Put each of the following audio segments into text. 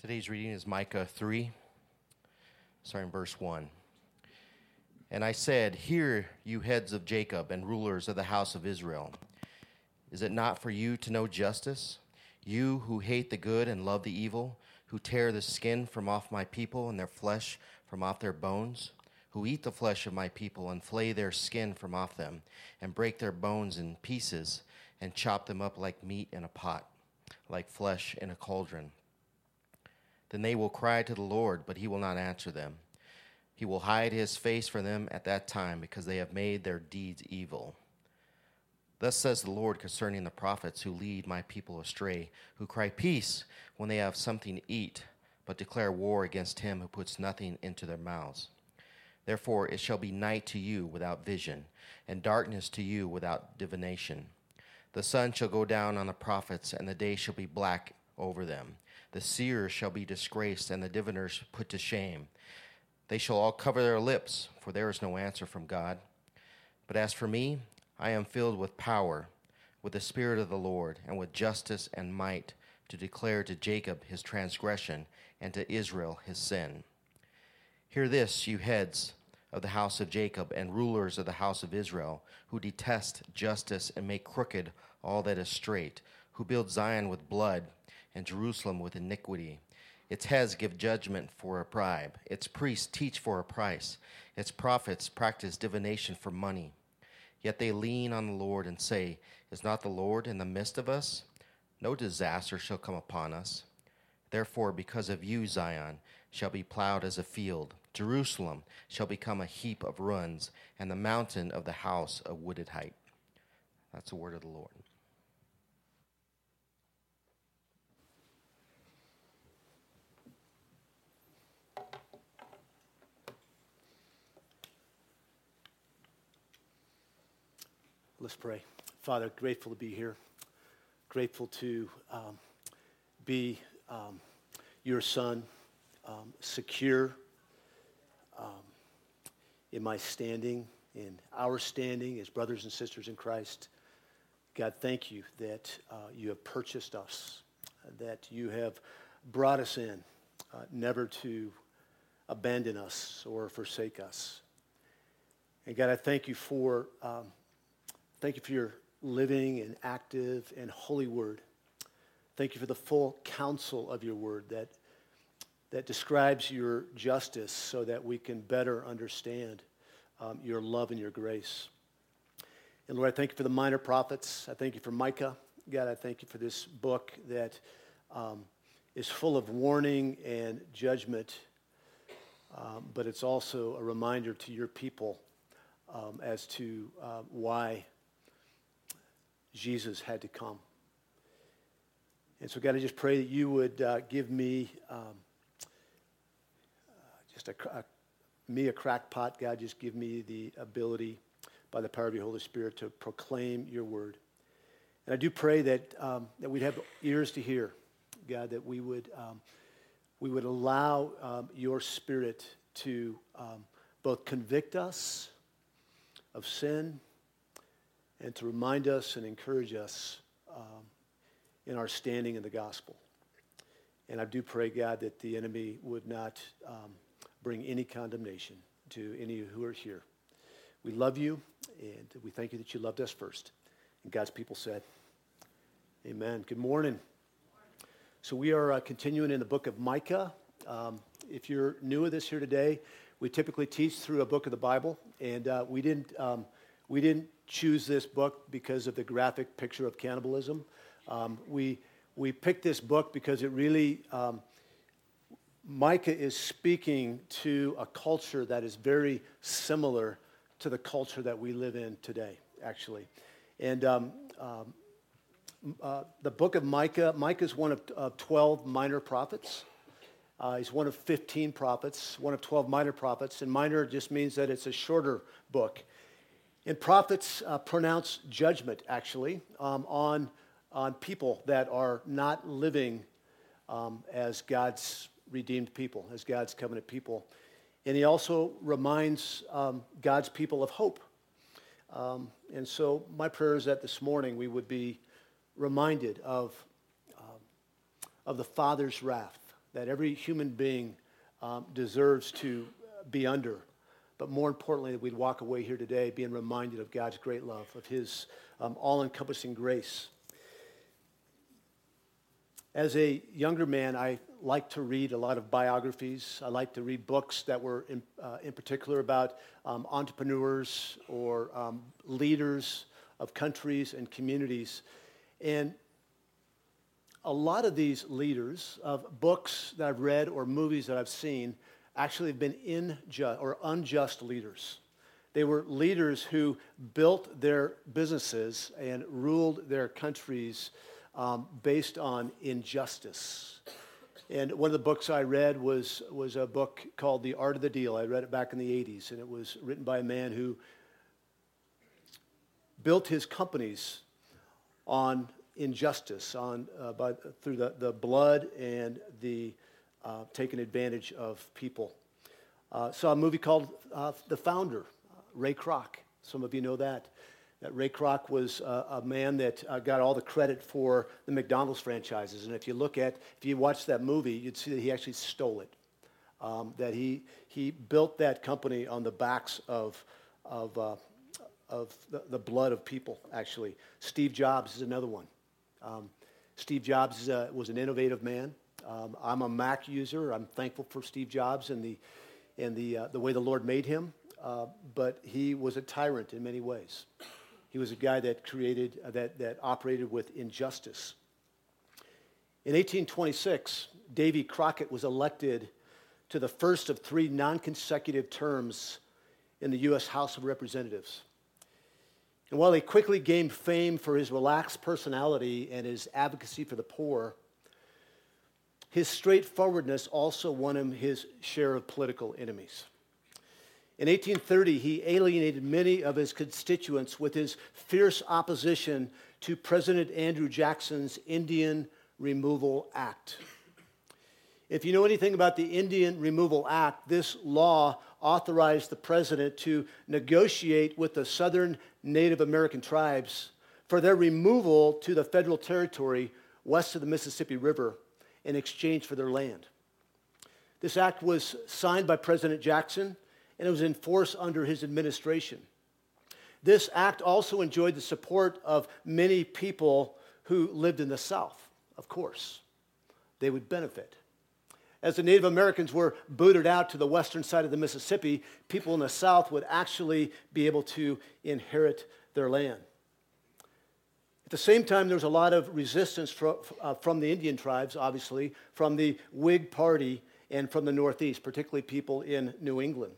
Today's reading is Micah 3, starting verse 1. And I said, Hear, you heads of Jacob and rulers of the house of Israel. Is it not for you to know justice? You who hate the good and love the evil, who tear the skin from off my people and their flesh from off their bones, who eat the flesh of my people and flay their skin from off them, and break their bones in pieces and chop them up like meat in a pot, like flesh in a cauldron. Then they will cry to the Lord, but he will not answer them. He will hide his face from them at that time because they have made their deeds evil. Thus says the Lord concerning the prophets who lead my people astray, who cry peace when they have something to eat, but declare war against him who puts nothing into their mouths. Therefore it shall be night to you without vision, and darkness to you without divination. The sun shall go down on the prophets, and the day shall be black over them the seers shall be disgraced, and the diviners put to shame. They shall all cover their lips, for there is no answer from God. But as for me, I am filled with power, with the Spirit of the Lord, and with justice and might, to declare to Jacob his transgression, and to Israel his sin. Hear this, you heads of the house of Jacob, and rulers of the house of Israel, who detest justice and make crooked all that is straight, who build Zion with blood and Jerusalem with iniquity. Its heads give judgment for a bribe. Its priests teach for a price. Its prophets practice divination for money. Yet they lean on the Lord and say, Is not the Lord in the midst of us? No disaster shall come upon us. Therefore, because of you, Zion shall be plowed as a field. Jerusalem shall become a heap of ruins, and the mountain of the house a wooded height. That's the word of the Lord. Let's pray. Father, grateful to be here. Grateful to um, be um, your son, um, secure um, in my standing, in our standing as brothers and sisters in Christ. God, thank you that uh, you have purchased us, that you have brought us in, uh, never to abandon us or forsake us. And God, I thank you for um, Thank you for your living and active and holy word. Thank you for the full counsel of your word that, that describes your justice so that we can better understand um, your love and your grace. And Lord, I thank you for the minor prophets. I thank you for Micah. God, I thank you for this book that um, is full of warning and judgment, um, but it's also a reminder to your people um, as to uh, why Jesus had to come. And so, God, I just pray that you would uh, give me um, uh, just a, a, me a crackpot. God, just give me the ability by the power of your Holy Spirit to proclaim your word. And I do pray that, um, that we'd have ears to hear, God, that we would, um, we would allow um, your spirit to um, both convict us of sin and to remind us and encourage us um, in our standing in the gospel. And I do pray, God, that the enemy would not um, bring any condemnation to any who are here. We love you, and we thank you that you loved us first. And God's people said, Amen. Good morning. So we are uh, continuing in the book of Micah. Um, if you're new with us here today, we typically teach through a book of the Bible, and uh, we didn't um, we didn't choose this book because of the graphic picture of cannibalism. Um, we, we picked this book because it really, um, Micah is speaking to a culture that is very similar to the culture that we live in today, actually. And um, um uh, the book of Micah, Micah is one of, of 12 minor prophets. Uh, he's one of 15 prophets, one of 12 minor prophets. And minor just means that it's a shorter book. And prophets uh, pronounce judgment, actually, um, on, on people that are not living um, as God's redeemed people, as God's covenant people. And he also reminds um, God's people of hope. Um, and so, my prayer is that this morning we would be reminded of, um, of the Father's wrath that every human being um, deserves to be under. But more importantly, that we'd walk away here today being reminded of God's great love, of His um, all encompassing grace. As a younger man, I like to read a lot of biographies. I like to read books that were, in, uh, in particular, about um, entrepreneurs or um, leaders of countries and communities. And a lot of these leaders of books that I've read or movies that I've seen actually have been unjust or unjust leaders. They were leaders who built their businesses and ruled their countries um, based on injustice. And one of the books I read was, was a book called The Art of the Deal. I read it back in the 80s, and it was written by a man who built his companies on injustice, on, uh, by, through the, the blood and the uh, taking advantage of people. Uh, saw a movie called uh, The Founder, Ray Kroc. Some of you know that that Ray Kroc was uh, a man that uh, got all the credit for the McDonald's franchises. And if you look at, if you watch that movie, you'd see that he actually stole it. Um, that he, he built that company on the backs of, of, uh, of the, the, blood of people, actually. Steve Jobs is another one. Um, Steve Jobs was an innovative man. Um, I'm a Mac user. I'm thankful for Steve Jobs and the, and the, uh, the way the Lord made him. Uh, but he was a tyrant in many ways. He was a guy that created, uh, that, that operated with injustice. In 1826, Davy Crockett was elected to the first of three non consecutive terms in the U.S. House of Representatives. And while he quickly gained fame for his relaxed personality and his advocacy for the poor, his straightforwardness also won him his share of political enemies. In 1830, he alienated many of his constituents with his fierce opposition to President Andrew Jackson's Indian Removal Act. If you know anything about the Indian Removal Act, this law authorized the president to negotiate with the southern Native American tribes for their removal to the federal territory west of the Mississippi River in exchange for their land. This act was signed by President Jackson and it was in force under his administration. This act also enjoyed the support of many people who lived in the South, of course. They would benefit. As the Native Americans were booted out to the western side of the Mississippi, people in the South would actually be able to inherit their land. At the same time, there was a lot of resistance from, uh, from the Indian tribes, obviously, from the Whig Party and from the Northeast, particularly people in New England.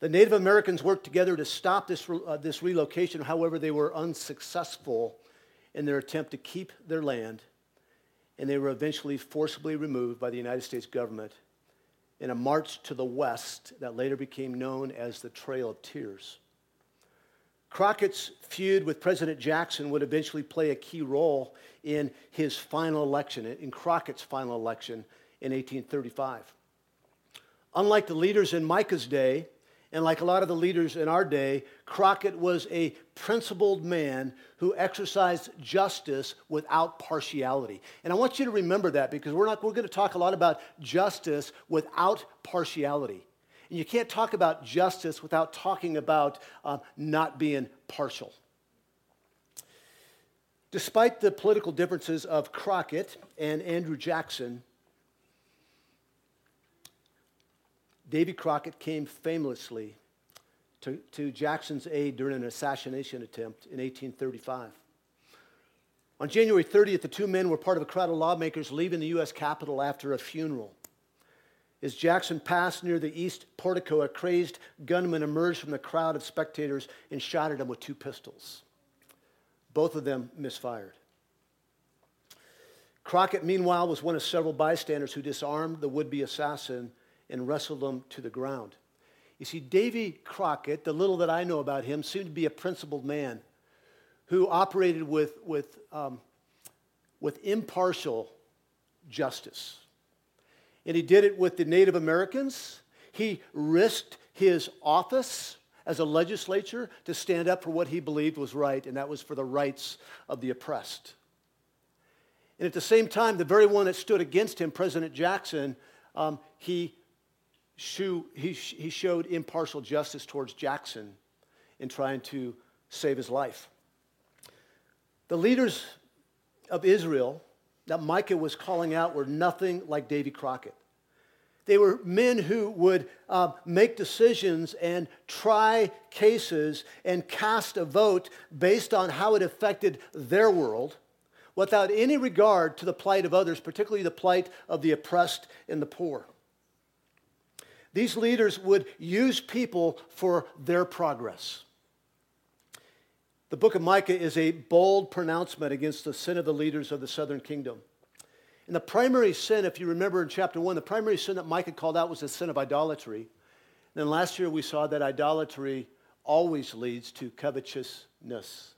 The Native Americans worked together to stop this, uh, this relocation, however, they were unsuccessful in their attempt to keep their land, and they were eventually forcibly removed by the United States government in a march to the west that later became known as the Trail of Tears. Crockett's feud with President Jackson would eventually play a key role in his final election, in Crockett's final election in 1835. Unlike the leaders in Micah's day, and like a lot of the leaders in our day, Crockett was a principled man who exercised justice without partiality. And I want you to remember that because we're, not, we're going to talk a lot about justice without partiality. And you can't talk about justice without talking about uh, not being partial. Despite the political differences of Crockett and Andrew Jackson, Davy Crockett came famously to, to Jackson's aid during an assassination attempt in 1835. On January 30th, the two men were part of a crowd of lawmakers leaving the U.S. Capitol after a funeral. As Jackson passed near the east portico, a crazed gunman emerged from the crowd of spectators and shot at him with two pistols. Both of them misfired. Crockett, meanwhile, was one of several bystanders who disarmed the would be assassin and wrestled him to the ground. You see, Davy Crockett, the little that I know about him, seemed to be a principled man who operated with, with, um, with impartial justice. And he did it with the Native Americans. He risked his office as a legislature to stand up for what he believed was right, and that was for the rights of the oppressed. And at the same time, the very one that stood against him, President Jackson, um, he, shew, he, he showed impartial justice towards Jackson in trying to save his life. The leaders of Israel that Micah was calling out were nothing like Davy Crockett. They were men who would uh, make decisions and try cases and cast a vote based on how it affected their world without any regard to the plight of others, particularly the plight of the oppressed and the poor. These leaders would use people for their progress. The book of Micah is a bold pronouncement against the sin of the leaders of the southern kingdom. And the primary sin, if you remember in chapter 1, the primary sin that Micah called out was the sin of idolatry. And then last year we saw that idolatry always leads to covetousness.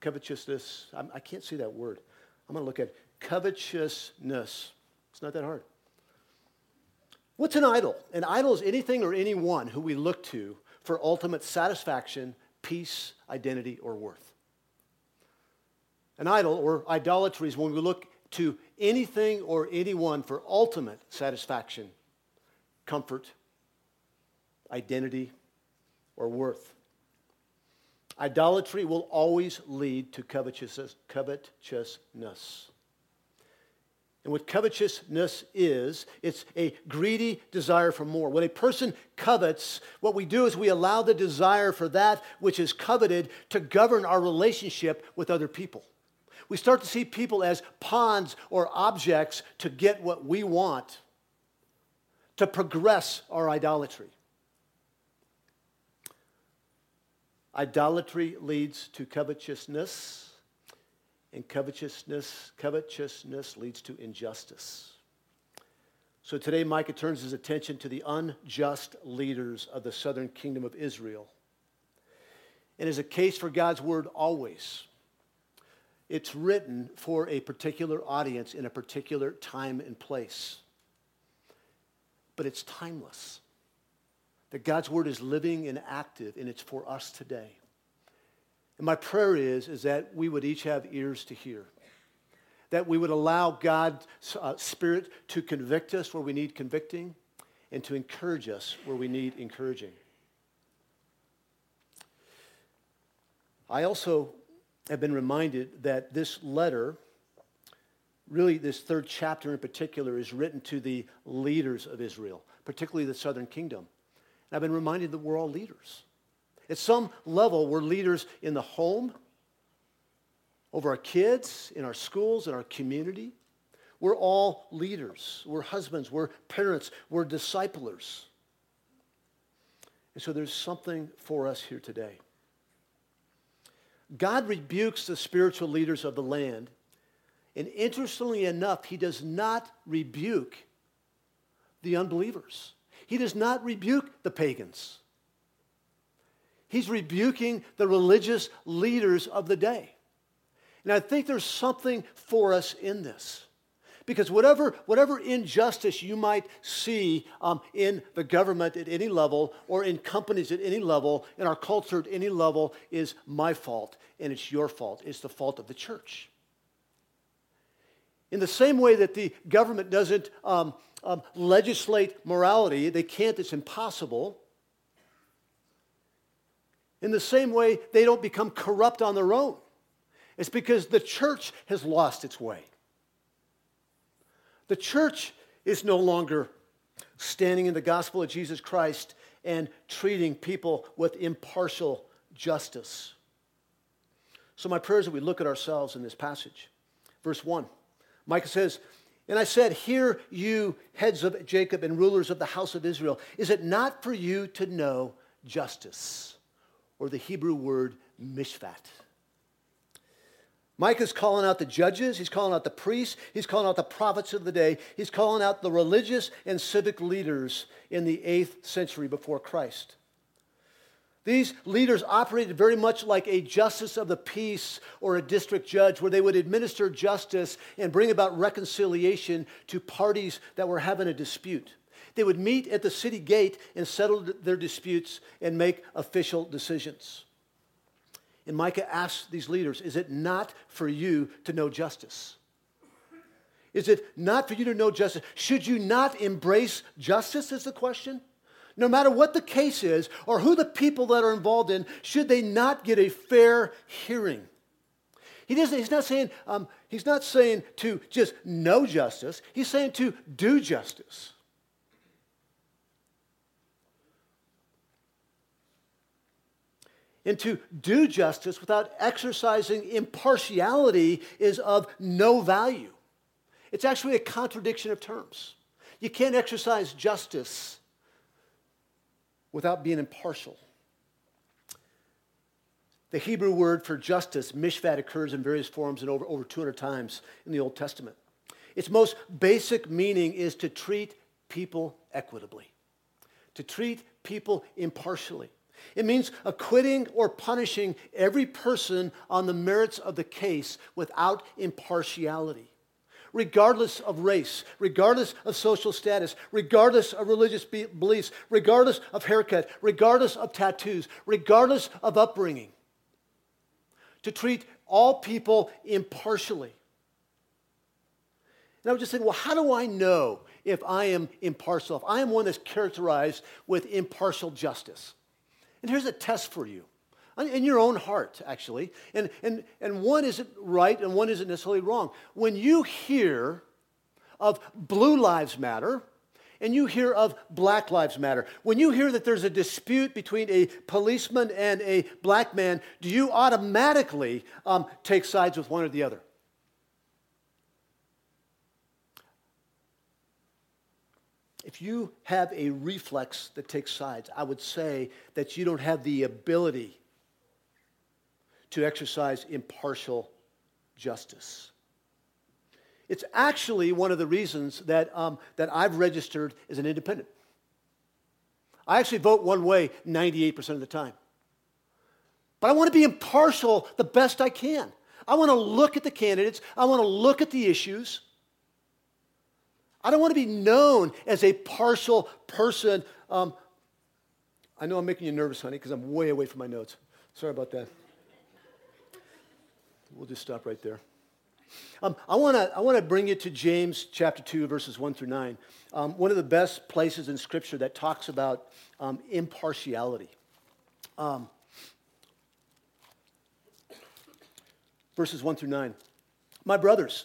Covetousness, I'm, I can not see that word. I'm going to look at covetousness. It's not that hard. What's an idol? An idol is anything or anyone who we look to for ultimate satisfaction, peace, identity, or worth. An idol or idolatry is when we look to anything or anyone for ultimate satisfaction, comfort, identity, or worth. Idolatry will always lead to covetousness. covetousness. And what covetousness is, it's a greedy desire for more. When a person covets, what we do is we allow the desire for that which is coveted to govern our relationship with other people. We start to see people as pawns or objects to get what we want, to progress our idolatry. Idolatry leads to covetousness, and covetousness, covetousness leads to injustice. So today, Micah turns his attention to the unjust leaders of the southern kingdom of Israel. And is a case for God's word always. It's written for a particular audience in a particular time and place. But it's timeless. That God's word is living and active, and it's for us today. And my prayer is, is that we would each have ears to hear. That we would allow God's uh, Spirit to convict us where we need convicting and to encourage us where we need encouraging. I also have been reminded that this letter, really this third chapter in particular, is written to the leaders of Israel, particularly the southern kingdom. And I've been reminded that we're all leaders. At some level, we're leaders in the home, over our kids, in our schools, in our community. We're all leaders. We're husbands, we're parents, we're disciplers. And so there's something for us here today. God rebukes the spiritual leaders of the land. And interestingly enough, he does not rebuke the unbelievers. He does not rebuke the pagans. He's rebuking the religious leaders of the day. And I think there's something for us in this. Because whatever, whatever injustice you might see um, in the government at any level, or in companies at any level, in our culture at any level, is my fault, and it's your fault. It's the fault of the church. In the same way that the government doesn't um, um, legislate morality, they can't, it's impossible. In the same way, they don't become corrupt on their own. It's because the church has lost its way. The church is no longer standing in the gospel of Jesus Christ and treating people with impartial justice. So, my prayer is that we look at ourselves in this passage. Verse 1 Micah says, And I said, Hear you, heads of Jacob and rulers of the house of Israel, is it not for you to know justice? Or the Hebrew word mishpat. Micah's calling out the judges, he's calling out the priests, he's calling out the prophets of the day, he's calling out the religious and civic leaders in the 8th century before Christ. These leaders operated very much like a justice of the peace or a district judge, where they would administer justice and bring about reconciliation to parties that were having a dispute. They would meet at the city gate and settle their disputes and make official decisions. And Micah asks these leaders, Is it not for you to know justice? Is it not for you to know justice? Should you not embrace justice, is the question? No matter what the case is or who the people that are involved in, should they not get a fair hearing? He doesn't, he's, not saying, um, he's not saying to just know justice, he's saying to do justice. And to do justice without exercising impartiality is of no value. It's actually a contradiction of terms. You can't exercise justice without being impartial. The Hebrew word for justice, mishpat, occurs in various forms and over, over 200 times in the Old Testament. Its most basic meaning is to treat people equitably, to treat people impartially. It means acquitting or punishing every person on the merits of the case without impartiality. Regardless of race, regardless of social status, regardless of religious be- beliefs, regardless of haircut, regardless of tattoos, regardless of upbringing. To treat all people impartially. And I was just thinking, well, how do I know if I am impartial? If I am one that's characterized with impartial justice? And here's a test for you in your own heart, actually. And, and, and one isn't right and one isn't necessarily wrong. When you hear of Blue Lives Matter, and you hear of Black Lives Matter. When you hear that there's a dispute between a policeman and a black man, do you automatically um, take sides with one or the other? If you have a reflex that takes sides, I would say that you don't have the ability to exercise impartial justice. It's actually one of the reasons that, um, that I've registered as an independent. I actually vote one way 98% of the time. But I want to be impartial the best I can. I want to look at the candidates, I want to look at the issues. I don't want to be known as a partial person. Um, I know I'm making you nervous, honey, because I'm way away from my notes. Sorry about that. We'll just stop right there. Um, I want to I wanna bring you to James chapter 2, verses 1 through 9. Um, one of the best places in Scripture that talks about um, impartiality. Um, verses 1 through 9. My brothers,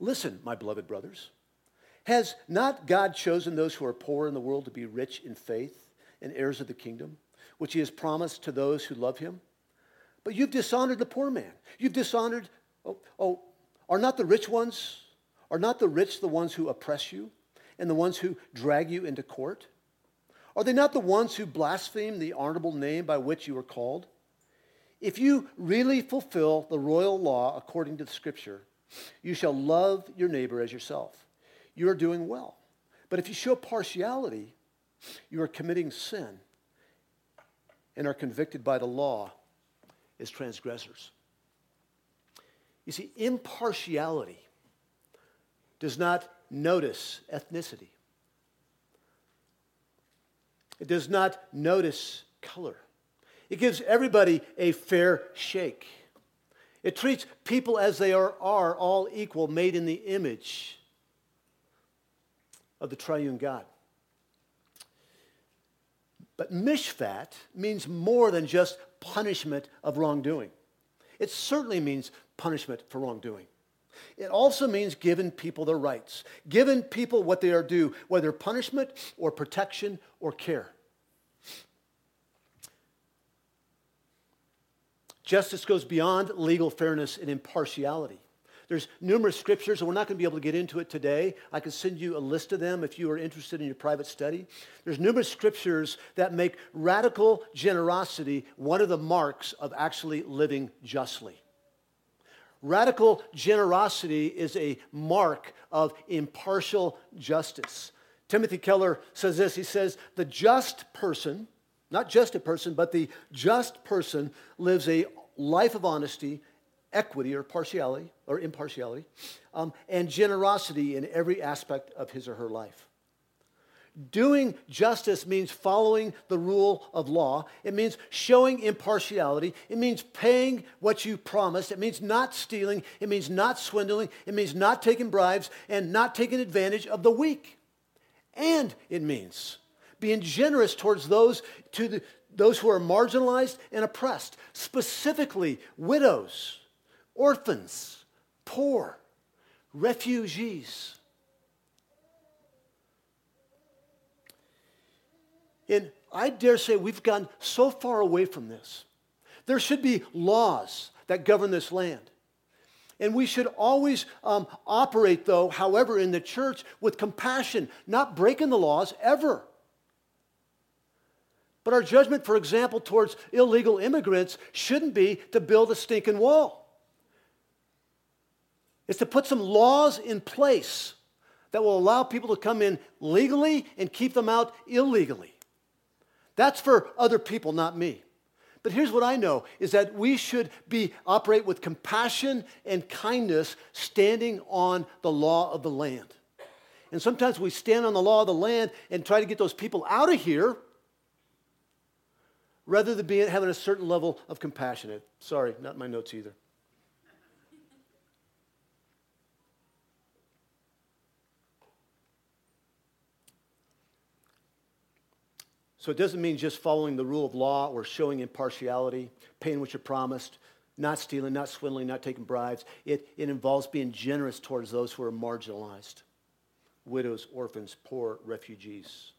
Listen, my beloved brothers. Has not God chosen those who are poor in the world to be rich in faith and heirs of the kingdom, which he has promised to those who love him? But you've dishonored the poor man. You've dishonored, oh, oh, are not the rich ones, are not the rich the ones who oppress you and the ones who drag you into court? Are they not the ones who blaspheme the honorable name by which you are called? If you really fulfill the royal law according to the scripture, you shall love your neighbor as yourself. You are doing well. But if you show partiality, you are committing sin and are convicted by the law as transgressors. You see, impartiality does not notice ethnicity, it does not notice color. It gives everybody a fair shake. It treats people as they are, are all equal, made in the image of the triune God. But mishpat means more than just punishment of wrongdoing. It certainly means punishment for wrongdoing. It also means giving people their rights, giving people what they are due, whether punishment or protection or care. Justice goes beyond legal fairness and impartiality. There's numerous scriptures, and we're not going to be able to get into it today. I can send you a list of them if you are interested in your private study. There's numerous scriptures that make radical generosity one of the marks of actually living justly. radical generosity is a mark of impartial justice. Timothy Keller says this he says, The just person, not just a person, but the just person lives a life of honesty, equity or partiality or impartiality, um, and generosity in every aspect of his or her life. Doing justice means following the rule of law. It means showing impartiality. It means paying what you promised. It means not stealing. It means not swindling. It means not taking bribes and not taking advantage of the weak. And it means being generous towards those, to the, those who are marginalized and oppressed, specifically widows, orphans, poor, refugees. And I dare say we've gone so far away from this. There should be laws that govern this land. And we should always um, operate, though, however, in the church with compassion, not breaking the laws ever. But our judgment, for example, towards illegal immigrants shouldn't be to build a stinking wall. It's to put some laws in place that will allow people to come in legally and keep them out illegally. That's for other people, not me. But here's what I know is that we should be operate with compassion and kindness standing on the law of the land. And sometimes we stand on the law of the land and try to get those people out of here rather than being, having a certain level of compassion. Sorry, not my notes either. So it doesn't mean just following the rule of law or showing impartiality, paying what you promised, not stealing, not swindling, not taking bribes. It, it involves being generous towards those who are marginalized widows, orphans, poor, refugees.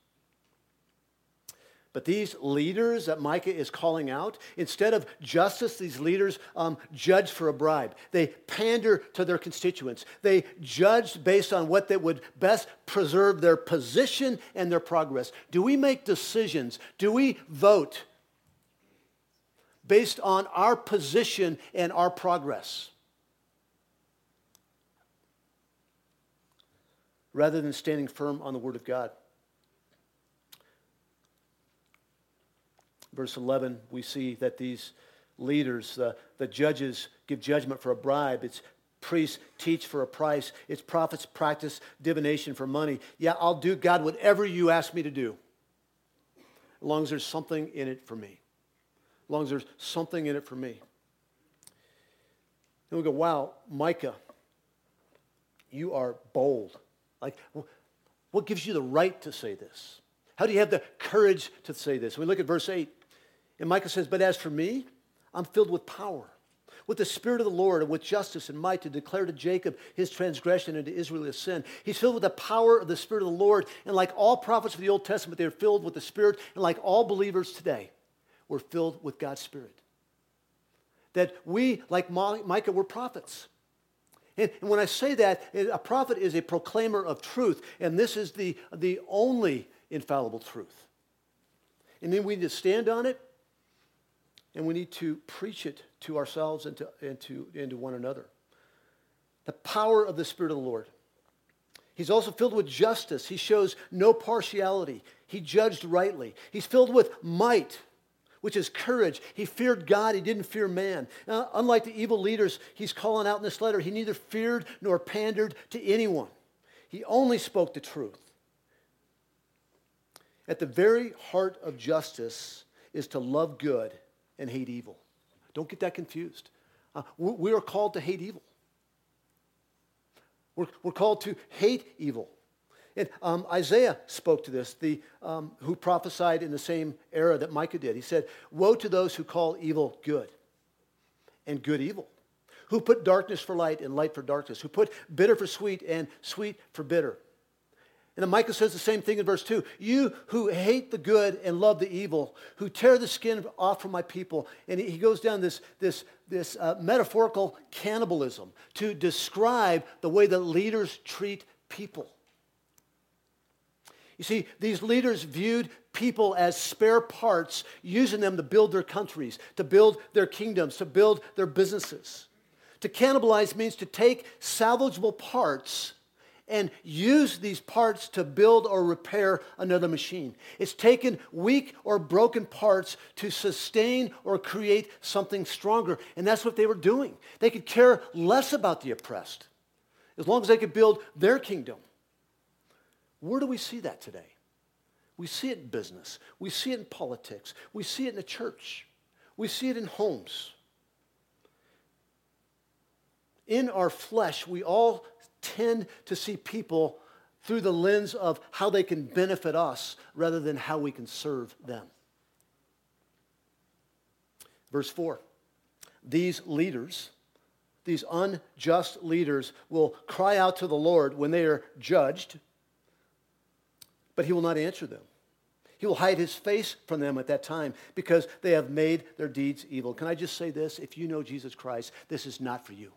But these leaders that Micah is calling out, instead of justice, these leaders um, judge for a bribe. They pander to their constituents. They judge based on what they would best preserve their position and their progress. Do we make decisions? Do we vote based on our position and our progress? Rather than standing firm on the Word of God. Verse 11, we see that these leaders, the, the judges, give judgment for a bribe. It's priests teach for a price. It's prophets practice divination for money. Yeah, I'll do, God, whatever you ask me to do, as long as there's something in it for me. As long as there's something in it for me. And we go, wow, Micah, you are bold. Like, what gives you the right to say this? How do you have the courage to say this? We look at verse 8. And Micah says, But as for me, I'm filled with power, with the Spirit of the Lord, and with justice and might to declare to Jacob his transgression and to Israel his sin. He's filled with the power of the Spirit of the Lord. And like all prophets of the Old Testament, they're filled with the Spirit. And like all believers today, we're filled with God's Spirit. That we, like Micah, we're prophets. And, when I say that, a prophet is a proclaimer of truth, and this is the, the only infallible truth. And then we need to stand on it and we need to preach it to ourselves and to, and to, and to one another. The power of the Spirit of the Lord. He's also filled with justice. He shows no partiality. He judged rightly. He's filled with might, which is courage. He feared God. He didn't fear man. Now, unlike the evil leaders he's calling out in this letter, he neither feared nor pandered to anyone. He only spoke the truth. At the very heart of justice is to love good and hate evil. Don't get that confused. Uh, we are called to hate evil. We're, we're called to hate evil. And um, Isaiah spoke to this, the, um, who prophesied in the same era that Micah did. He said, Woe to those who call evil good and good evil, who put darkness for light and light for darkness, who put bitter for sweet and sweet for bitter. And then Micah says the same thing in verse 2 You who hate the good and love the evil, who tear the skin off from my people. And he goes down this, this, this uh, metaphorical cannibalism to describe the way that leaders treat people. You see, these leaders viewed people as spare parts, using them to build their countries, to build their kingdoms, to build their businesses To cannibalize means to take salvageable parts and use these parts to build or repair another machine. It's taken weak or broken parts to sustain or create something stronger. And that's what they were doing. They could care less about the oppressed as long as they could build their kingdom. Where do we see that today? We see it in business. We see it in politics. We see it in the church. We see it in homes. In our flesh, we all tend to see people through the lens of how they can benefit us rather than how we can serve them. Verse 4 These leaders, these unjust leaders, will cry out to the Lord when they are judged, but he will not answer them. He will hide his face from them at that time because they have made their deeds evil. Can I just say this? If you know Jesus Christ, this is not for you.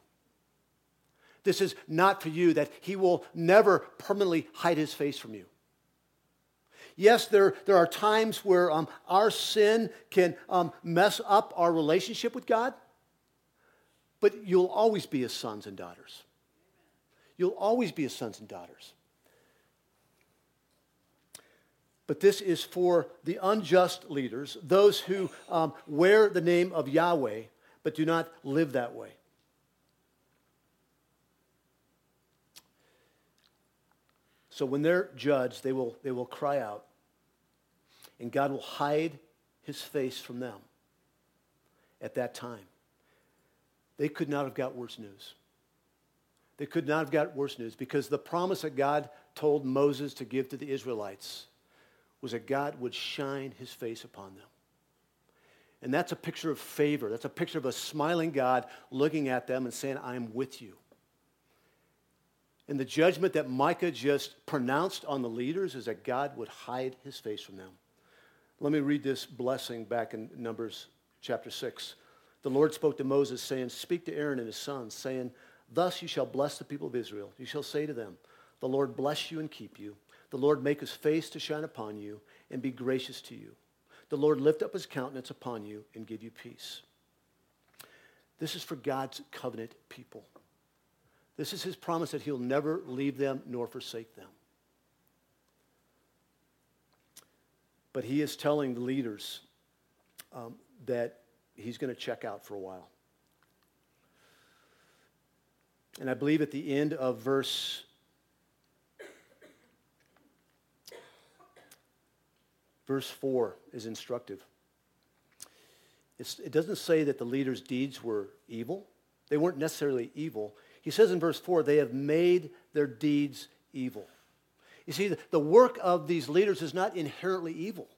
This is not for you, that He will never permanently hide His face from you. Yes, there, there are times where um, our sin can um, mess up our relationship with God, but you'll always be His sons and daughters. You'll always be His sons and daughters. But this is for the unjust leaders, those who um, wear the name of Yahweh but do not live that way. So when they're judged, they will, they will cry out, and God will hide his face from them at that time. They could not have got worse news. They could not have got worse news because the promise that God told Moses to give to the Israelites was that God would shine his face upon them. And that's a picture of favor. That's a picture of a smiling God looking at them and saying, I am with you. And the judgment that Micah just pronounced on the leaders is that God would hide his face from them. Let me read this blessing back in Numbers chapter 6. The Lord spoke to Moses, saying, Speak to Aaron and his sons, saying, Thus you shall bless the people of Israel. You shall say to them, The Lord bless you and keep you. The Lord make his face to shine upon you and be gracious to you. The Lord lift up his countenance upon you and give you peace. This is for God's covenant people. This is his promise that he'll never leave them nor forsake them. But he is telling the leaders um, that he's going to check out for a while. And I believe at the end of verse verse 4 is instructive. It's, it doesn't say that the leaders' deeds were evil. They weren't necessarily evil. He says in verse 4, they have made their deeds evil. You see, the work of these leaders is not inherently evil.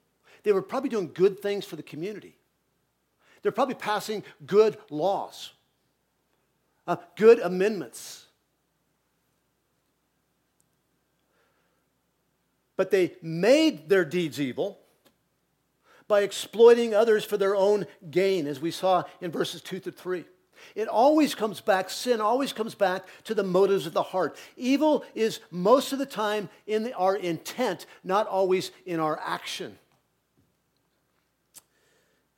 They were probably doing good things for the community. They're probably passing good laws, uh, good amendments. But they made their deeds evil by exploiting others for their own gain, as we saw in verses 2 to 3. It always comes back, sin always comes back to the motives of the heart. Evil is most of the time in the, our intent, not always in our action.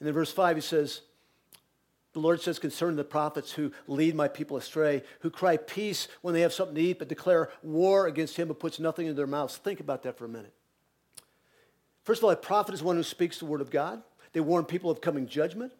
And then verse 5, he says, the Lord says concerning the prophets who lead my people astray, who cry peace when they have something to eat, but declare war against him who puts nothing in their mouths. Think about that for a minute. First of all, a prophet is one who speaks the word of God. They warn people of coming judgment.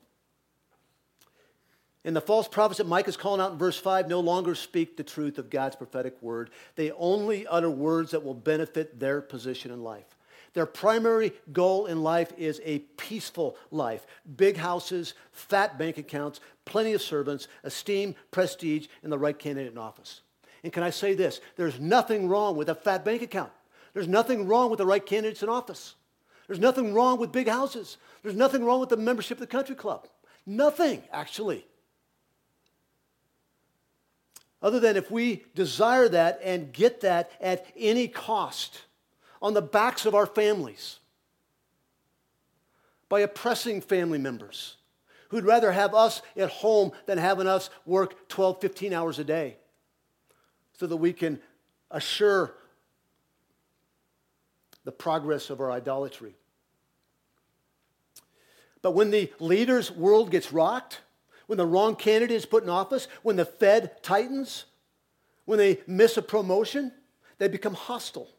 And the false prophets that Micah is calling out in verse 5 no longer speak the truth of God's prophetic word. They only utter words that will benefit their position in life. Their primary goal in life is a peaceful life big houses, fat bank accounts, plenty of servants, esteem, prestige, and the right candidate in office. And can I say this? There's nothing wrong with a fat bank account. There's nothing wrong with the right candidates in office. There's nothing wrong with big houses. There's nothing wrong with the membership of the country club. Nothing, actually. Other than if we desire that and get that at any cost on the backs of our families by oppressing family members who'd rather have us at home than having us work 12, 15 hours a day so that we can assure the progress of our idolatry. But when the leader's world gets rocked, when the wrong candidate is put in office, when the Fed tightens, when they miss a promotion, they become hostile.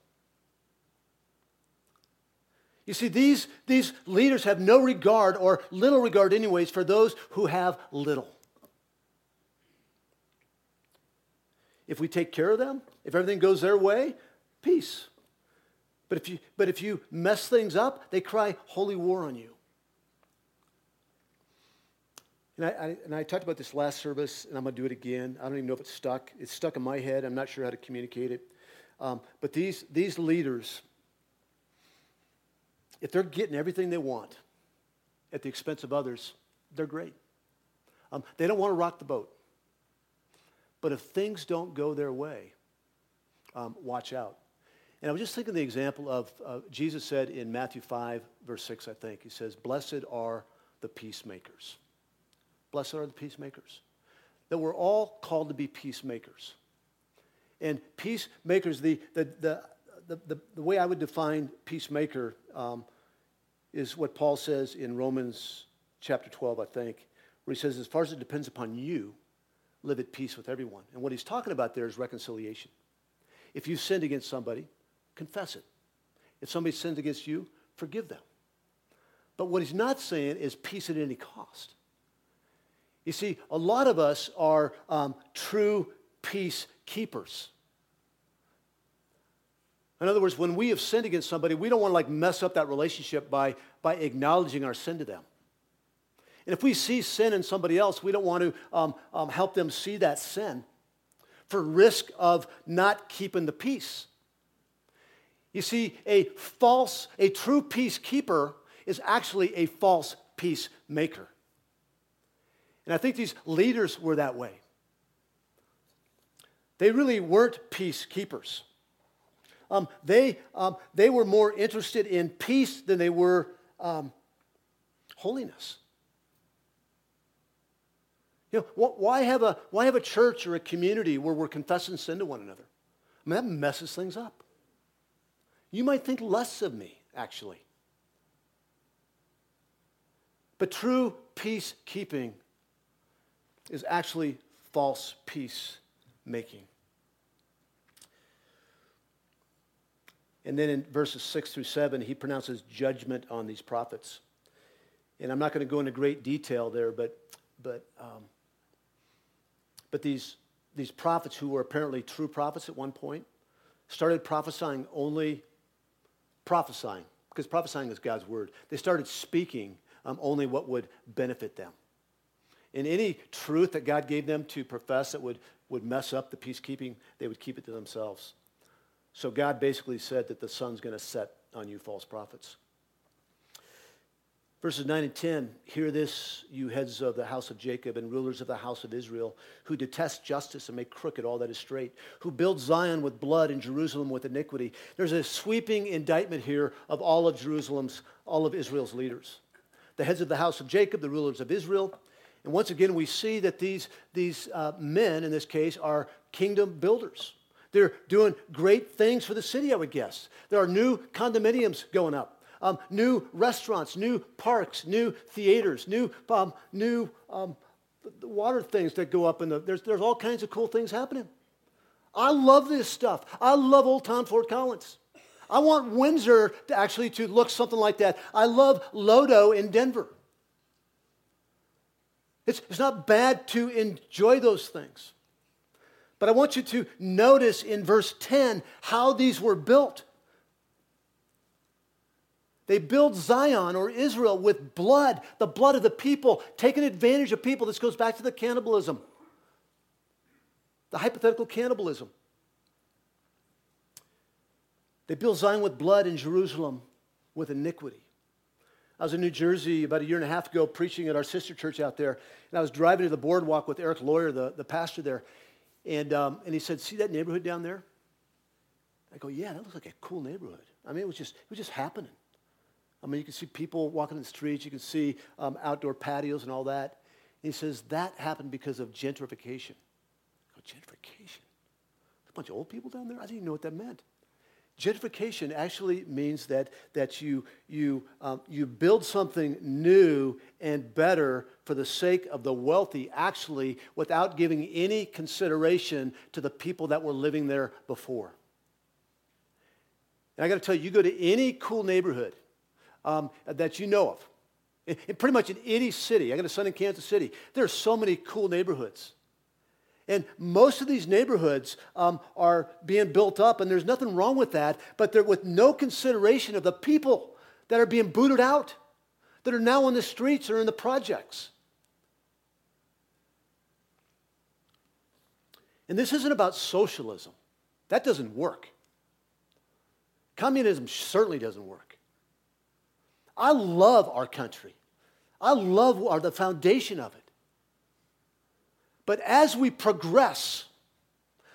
You see, these, these leaders have no regard, or little regard, anyways, for those who have little. If we take care of them, if everything goes their way, peace. But if you, but if you mess things up, they cry holy war on you. And I, I, and I talked about this last service, and I'm going to do it again. I don't even know if it's stuck. It's stuck in my head. I'm not sure how to communicate it. Um, but these, these leaders, if they're getting everything they want at the expense of others, they're great. Um, they don't want to rock the boat. But if things don't go their way, um, watch out. And I was just thinking the example of uh, Jesus said in Matthew 5, verse 6, I think. He says, Blessed are the peacemakers. Blessed are the peacemakers. That we're all called to be peacemakers. And peacemakers, the, the, the, the, the, way I would define peacemaker um, is what Paul says in Romans chapter 12, I think, where he says, As far as it depends upon you, live at peace with everyone. And what he's talking about there is reconciliation. If you sinned against somebody, confess it. If somebody sins against you, forgive them. But what he's not saying is peace at any cost. You see, a lot of us are um, true peace keepers. In other words, when we have sinned against somebody, we don't want to like mess up that relationship by, by acknowledging our sin to them. And if we see sin in somebody else, we don't want to um, um, help them see that sin for risk of not keeping the peace. You see, a false, a true peacekeeper is actually a false peacemaker. And I think these leaders were that way. They really weren't peacekeepers. Um, they, um, they were more interested in peace than they were um, holiness. You know, why have, a, why have a church or a community where we're confessing sin to one another? I mean, that messes things up. You might think less of me, actually. But true peacekeeping is actually false peace making. And then in verses 6 through 7, he pronounces judgment on these prophets. And I'm not going to go into great detail there, but, but, um, but these, these prophets who were apparently true prophets at one point started prophesying only prophesying, because prophesying is God's word. They started speaking um, only what would benefit them. And any truth that God gave them to profess that would, would mess up the peacekeeping, they would keep it to themselves. So God basically said that the sun's going to set on you, false prophets. Verses 9 and 10 Hear this, you heads of the house of Jacob and rulers of the house of Israel, who detest justice and make crooked all that is straight, who build Zion with blood and Jerusalem with iniquity. There's a sweeping indictment here of all of Jerusalem's, all of Israel's leaders. The heads of the house of Jacob, the rulers of Israel. And once again, we see that these, these uh, men, in this case, are kingdom builders. They're doing great things for the city, I would guess. There are new condominiums going up, um, new restaurants, new parks, new theaters, new, um, new um, water things that go up. In the, there's, there's all kinds of cool things happening. I love this stuff. I love Old Town Fort Collins. I want Windsor to actually to look something like that. I love Lodo in Denver. It's, it's not bad to enjoy those things. But I want you to notice in verse 10 how these were built. They build Zion or Israel with blood, the blood of the people, taking advantage of people. This goes back to the cannibalism, the hypothetical cannibalism. They build Zion with blood in Jerusalem with iniquity. I was in New Jersey about a year and a half ago preaching at our sister church out there, and I was driving to the boardwalk with Eric Lawyer, the, the pastor there, and, um, and he said, See that neighborhood down there? I go, Yeah, that looks like a cool neighborhood. I mean, it was just, it was just happening. I mean, you can see people walking in the streets, you can see um, outdoor patios and all that. And he says, That happened because of gentrification. I go, Gentrification? A bunch of old people down there? I didn't even know what that meant. Gentrification actually means that, that you, you, um, you build something new and better for the sake of the wealthy, actually, without giving any consideration to the people that were living there before. And I got to tell you, you go to any cool neighborhood um, that you know of, in, in pretty much in any city. I got a son in Kansas City. There are so many cool neighborhoods. And most of these neighborhoods um, are being built up, and there's nothing wrong with that, but they're with no consideration of the people that are being booted out, that are now on the streets or in the projects. And this isn't about socialism. That doesn't work. Communism certainly doesn't work. I love our country. I love our, the foundation of it. But as we progress,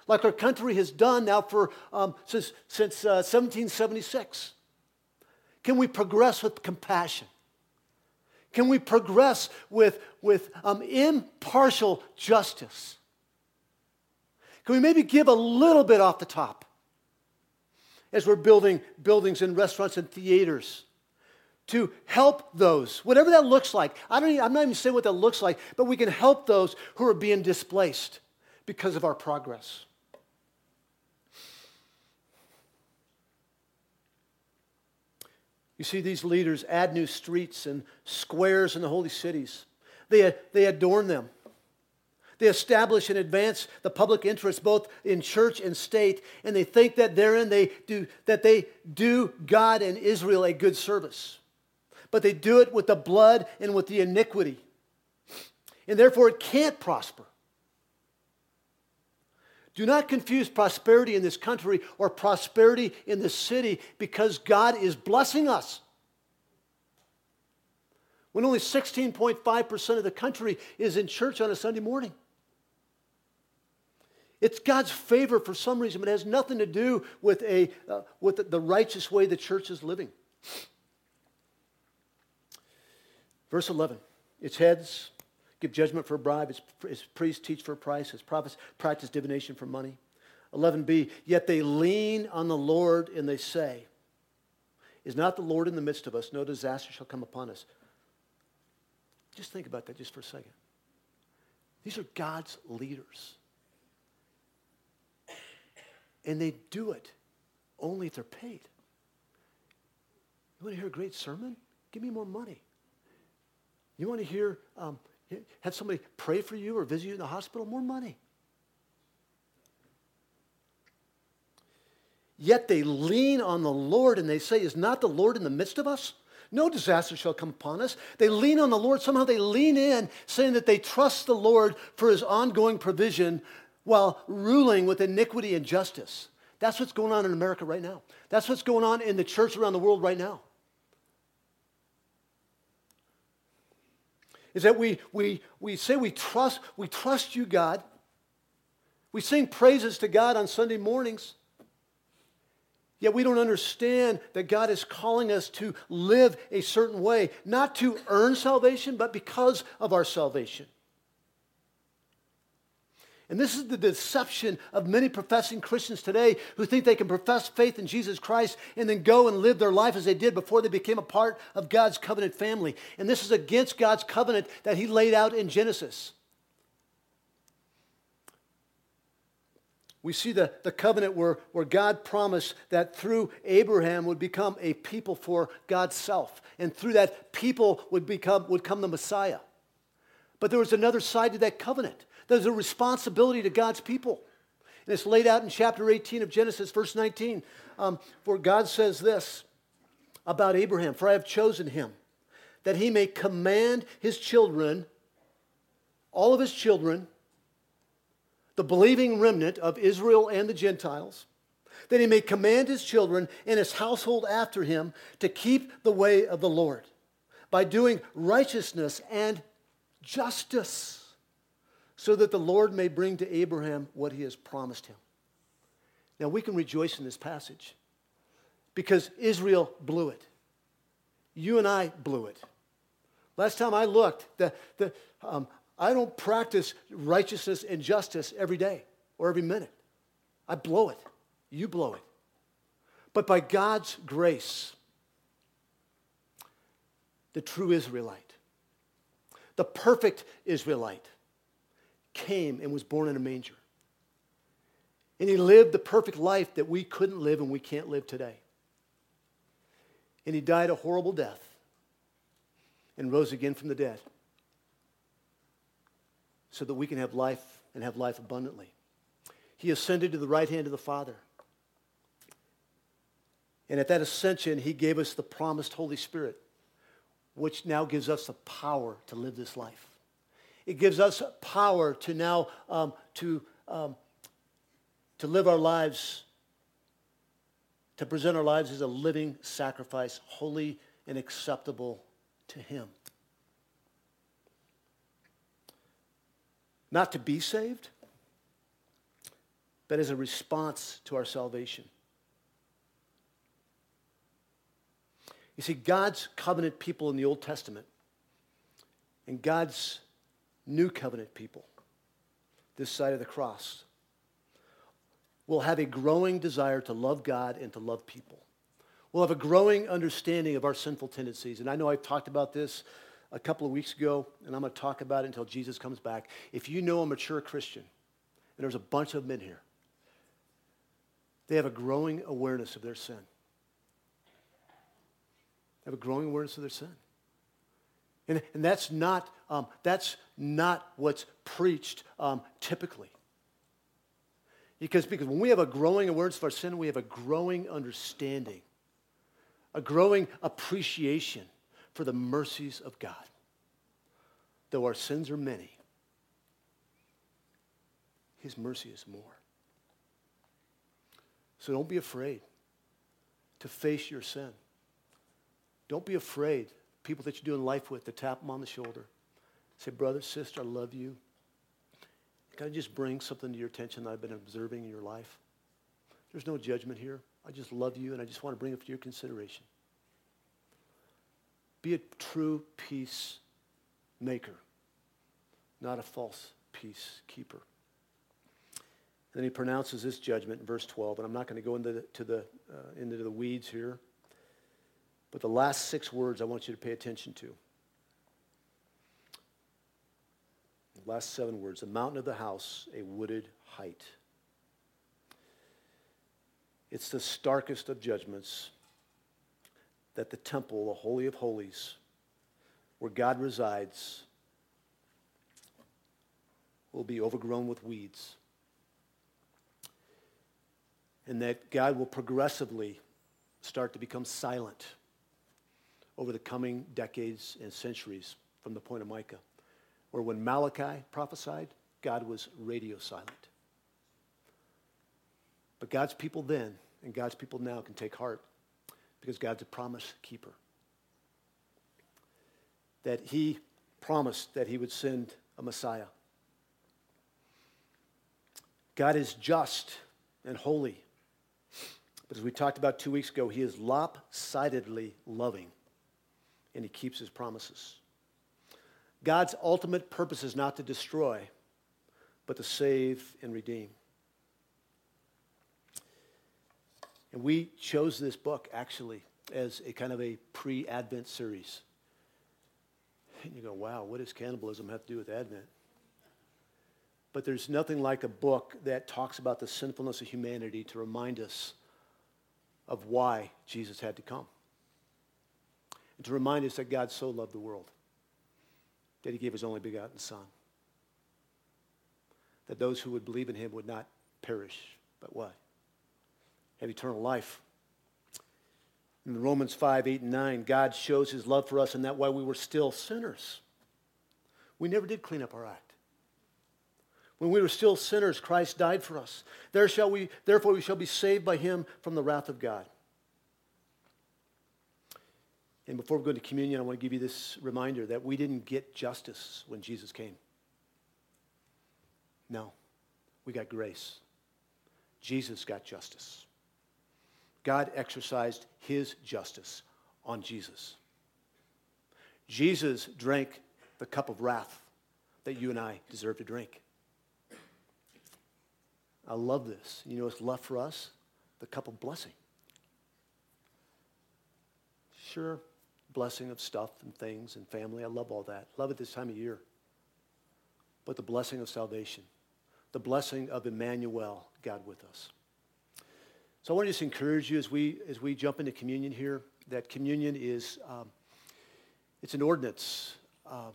like our country has done now for um, since, since uh, 1776, can we progress with compassion? Can we progress with, with um, impartial justice? Can we maybe give a little bit off the top as we're building buildings and restaurants and theaters? To help those, whatever that looks like. I don't even, I'm not even saying what that looks like, but we can help those who are being displaced because of our progress. You see, these leaders add new streets and squares in the holy cities. They, they adorn them. They establish and advance the public interest both in church and state, and they think that therein they do that they do God and Israel a good service but they do it with the blood and with the iniquity. And therefore, it can't prosper. Do not confuse prosperity in this country or prosperity in this city because God is blessing us. When only 16.5% of the country is in church on a Sunday morning. It's God's favor for some reason, but it has nothing to do with, a, uh, with the righteous way the church is living. Verse 11 its heads give judgment for a bribe, its, its priests teach for a price, its prophets practice divination for money. 11b, yet they lean on the Lord and they say, Is not the Lord in the midst of us? No disaster shall come upon us. Just think about that just for a second. These are God's leaders. And they do it only if they're paid. You want to hear a great sermon? Give me more money. You want to hear, um, have somebody pray for you or visit you in the hospital? More money. Yet they lean on the Lord and they say, Is not the Lord in the midst of us? No disaster shall come upon us. They lean on the Lord. Somehow they lean in, saying that they trust the Lord for his ongoing provision while ruling with iniquity and justice. That's what's going on in America right now. That's what's going on in the church around the world right now. Is that we, we, we say we trust, we trust you, God. We sing praises to God on Sunday mornings. Yet we don't understand that God is calling us to live a certain way, not to earn salvation, but because of our salvation. And this is the deception of many professing Christians today who think they can profess faith in Jesus Christ and then go and live their life as they did before they became a part of God's covenant family. And this is against God's covenant that He laid out in Genesis. We see the, the covenant where, where God promised that through Abraham would become a people for God's self. And through that people would become would come the Messiah. But there was another side to that covenant. There's a responsibility to God's people. And it's laid out in chapter 18 of Genesis, verse 19, um, where God says this about Abraham For I have chosen him, that he may command his children, all of his children, the believing remnant of Israel and the Gentiles, that he may command his children and his household after him to keep the way of the Lord by doing righteousness and justice so that the Lord may bring to Abraham what he has promised him. Now, we can rejoice in this passage because Israel blew it. You and I blew it. Last time I looked, the, the, um, I don't practice righteousness and justice every day or every minute. I blow it. You blow it. But by God's grace, the true Israelite, the perfect Israelite, came and was born in a manger. And he lived the perfect life that we couldn't live and we can't live today. And he died a horrible death and rose again from the dead so that we can have life and have life abundantly. He ascended to the right hand of the Father. And at that ascension, he gave us the promised Holy Spirit, which now gives us the power to live this life. It gives us power to now um, to, um, to live our lives, to present our lives as a living sacrifice, holy and acceptable to him. Not to be saved, but as a response to our salvation. You see, God's covenant people in the Old Testament and God's new covenant people, this side of the cross, will have a growing desire to love God and to love people. We'll have a growing understanding of our sinful tendencies. And I know I've talked about this a couple of weeks ago, and I'm going to talk about it until Jesus comes back. If you know a mature Christian, and there's a bunch of men here, they have a growing awareness of their sin. They have a growing awareness of their sin. And, and that's, not, um, that's not what's preached um, typically. Because, because when we have a growing awareness of our sin, we have a growing understanding, a growing appreciation for the mercies of God. Though our sins are many, His mercy is more. So don't be afraid to face your sin. Don't be afraid, people that you're doing life with, to tap them on the shoulder. Say, brother, sister, I love you. Can I just bring something to your attention that I've been observing in your life? There's no judgment here. I just love you and I just want to bring it to your consideration. Be a true peace maker, not a false peace keeper. then he pronounces this judgment in verse 12, and I'm not going to go into the, the, uh, into the weeds here. But the last six words I want you to pay attention to. The last seven words the mountain of the house, a wooded height. It's the starkest of judgments that the temple, the Holy of Holies, where God resides, will be overgrown with weeds. And that God will progressively start to become silent over the coming decades and centuries from the point of Micah, where when Malachi prophesied, God was radio silent. But God's people then and God's people now can take heart because God's a promise keeper. That he promised that he would send a Messiah. God is just and holy. But as we talked about two weeks ago, he is lopsidedly loving and he keeps his promises. God's ultimate purpose is not to destroy, but to save and redeem. And we chose this book actually as a kind of a pre Advent series. And you go, wow, what does cannibalism have to do with Advent? But there's nothing like a book that talks about the sinfulness of humanity to remind us of why Jesus had to come. And to remind us that God so loved the world that he gave his only begotten Son. That those who would believe in him would not perish, but what? have eternal life. In Romans 5, 8, and 9, God shows his love for us in that while we were still sinners, we never did clean up our act. When we were still sinners, Christ died for us. There shall we, therefore, we shall be saved by him from the wrath of God. And before we go into communion, I want to give you this reminder that we didn't get justice when Jesus came. No, we got grace. Jesus got justice. God exercised his justice on Jesus. Jesus drank the cup of wrath that you and I deserve to drink. I love this. You know what's left for us? The cup of blessing. Sure, blessing of stuff and things and family. I love all that. Love it this time of year. But the blessing of salvation, the blessing of Emmanuel, God with us. So I want to just encourage you as we, as we jump into communion here, that communion is, um, it's an ordinance. Um,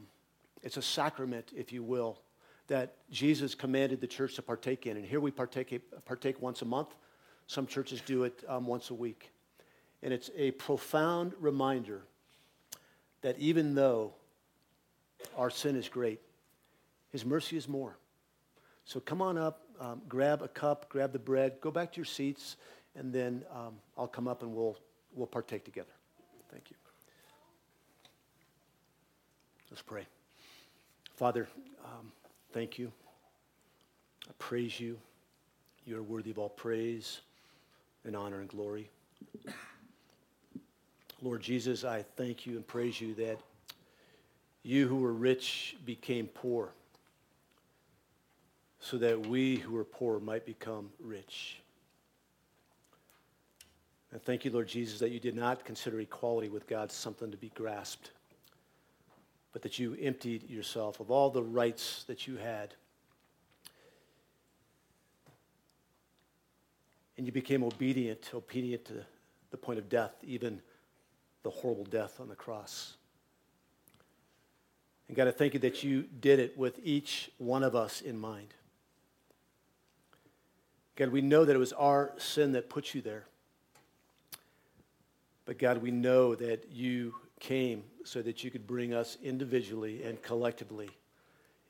it's a sacrament, if you will, that Jesus commanded the church to partake in. And here we partake, partake once a month. Some churches do it um, once a week. And it's a profound reminder that even though our sin is great, His mercy is more. So come on up, um, grab a cup, grab the bread, go back to your seats, and then um, I'll come up and we'll, we'll partake together. Thank you. Let's pray. Father, um, thank you. I praise you. You are worthy of all praise and honor and glory. Lord Jesus, I thank you and praise you that you who were rich became poor so that we who are poor might become rich. And thank you, Lord Jesus, that you did not consider equality with God something to be grasped but that you emptied yourself of all the rights that you had. And you became obedient, obedient to the point of death, even the horrible death on the cross. And God, I thank you that you did it with each one of us in mind. God, we know that it was our sin that put you there. But God, we know that you came so that you could bring us individually and collectively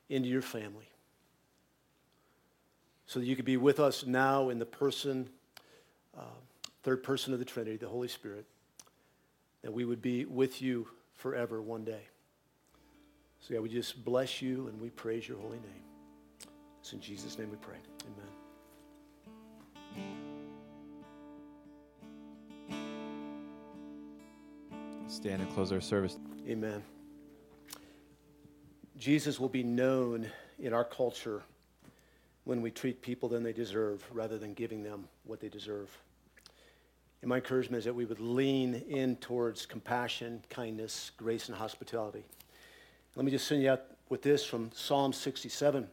into your family. So that you could be with us now in the person, uh, third person of the Trinity, the Holy Spirit. That we would be with you forever one day. So, God, we just bless you and we praise your holy name. It's in Jesus' name we pray. Amen. stand and close our service. Amen. Jesus will be known in our culture when we treat people than they deserve rather than giving them what they deserve. And my encouragement is that we would lean in towards compassion, kindness, grace, and hospitality. Let me just send you out with this from Psalm 67.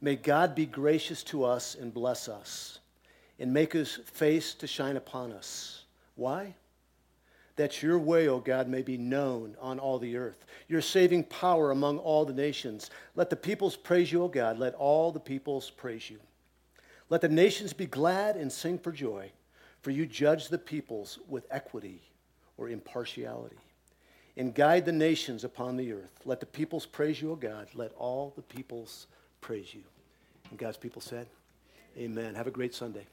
May God be gracious to us and bless us, and make his face to shine upon us. Why? that your way, O God, may be known on all the earth, your saving power among all the nations. Let the peoples praise you, O God. Let all the peoples praise you. Let the nations be glad and sing for joy, for you judge the peoples with equity or impartiality and guide the nations upon the earth. Let the peoples praise you, O God. Let all the peoples praise you. And God's people said, Amen. Have a great Sunday.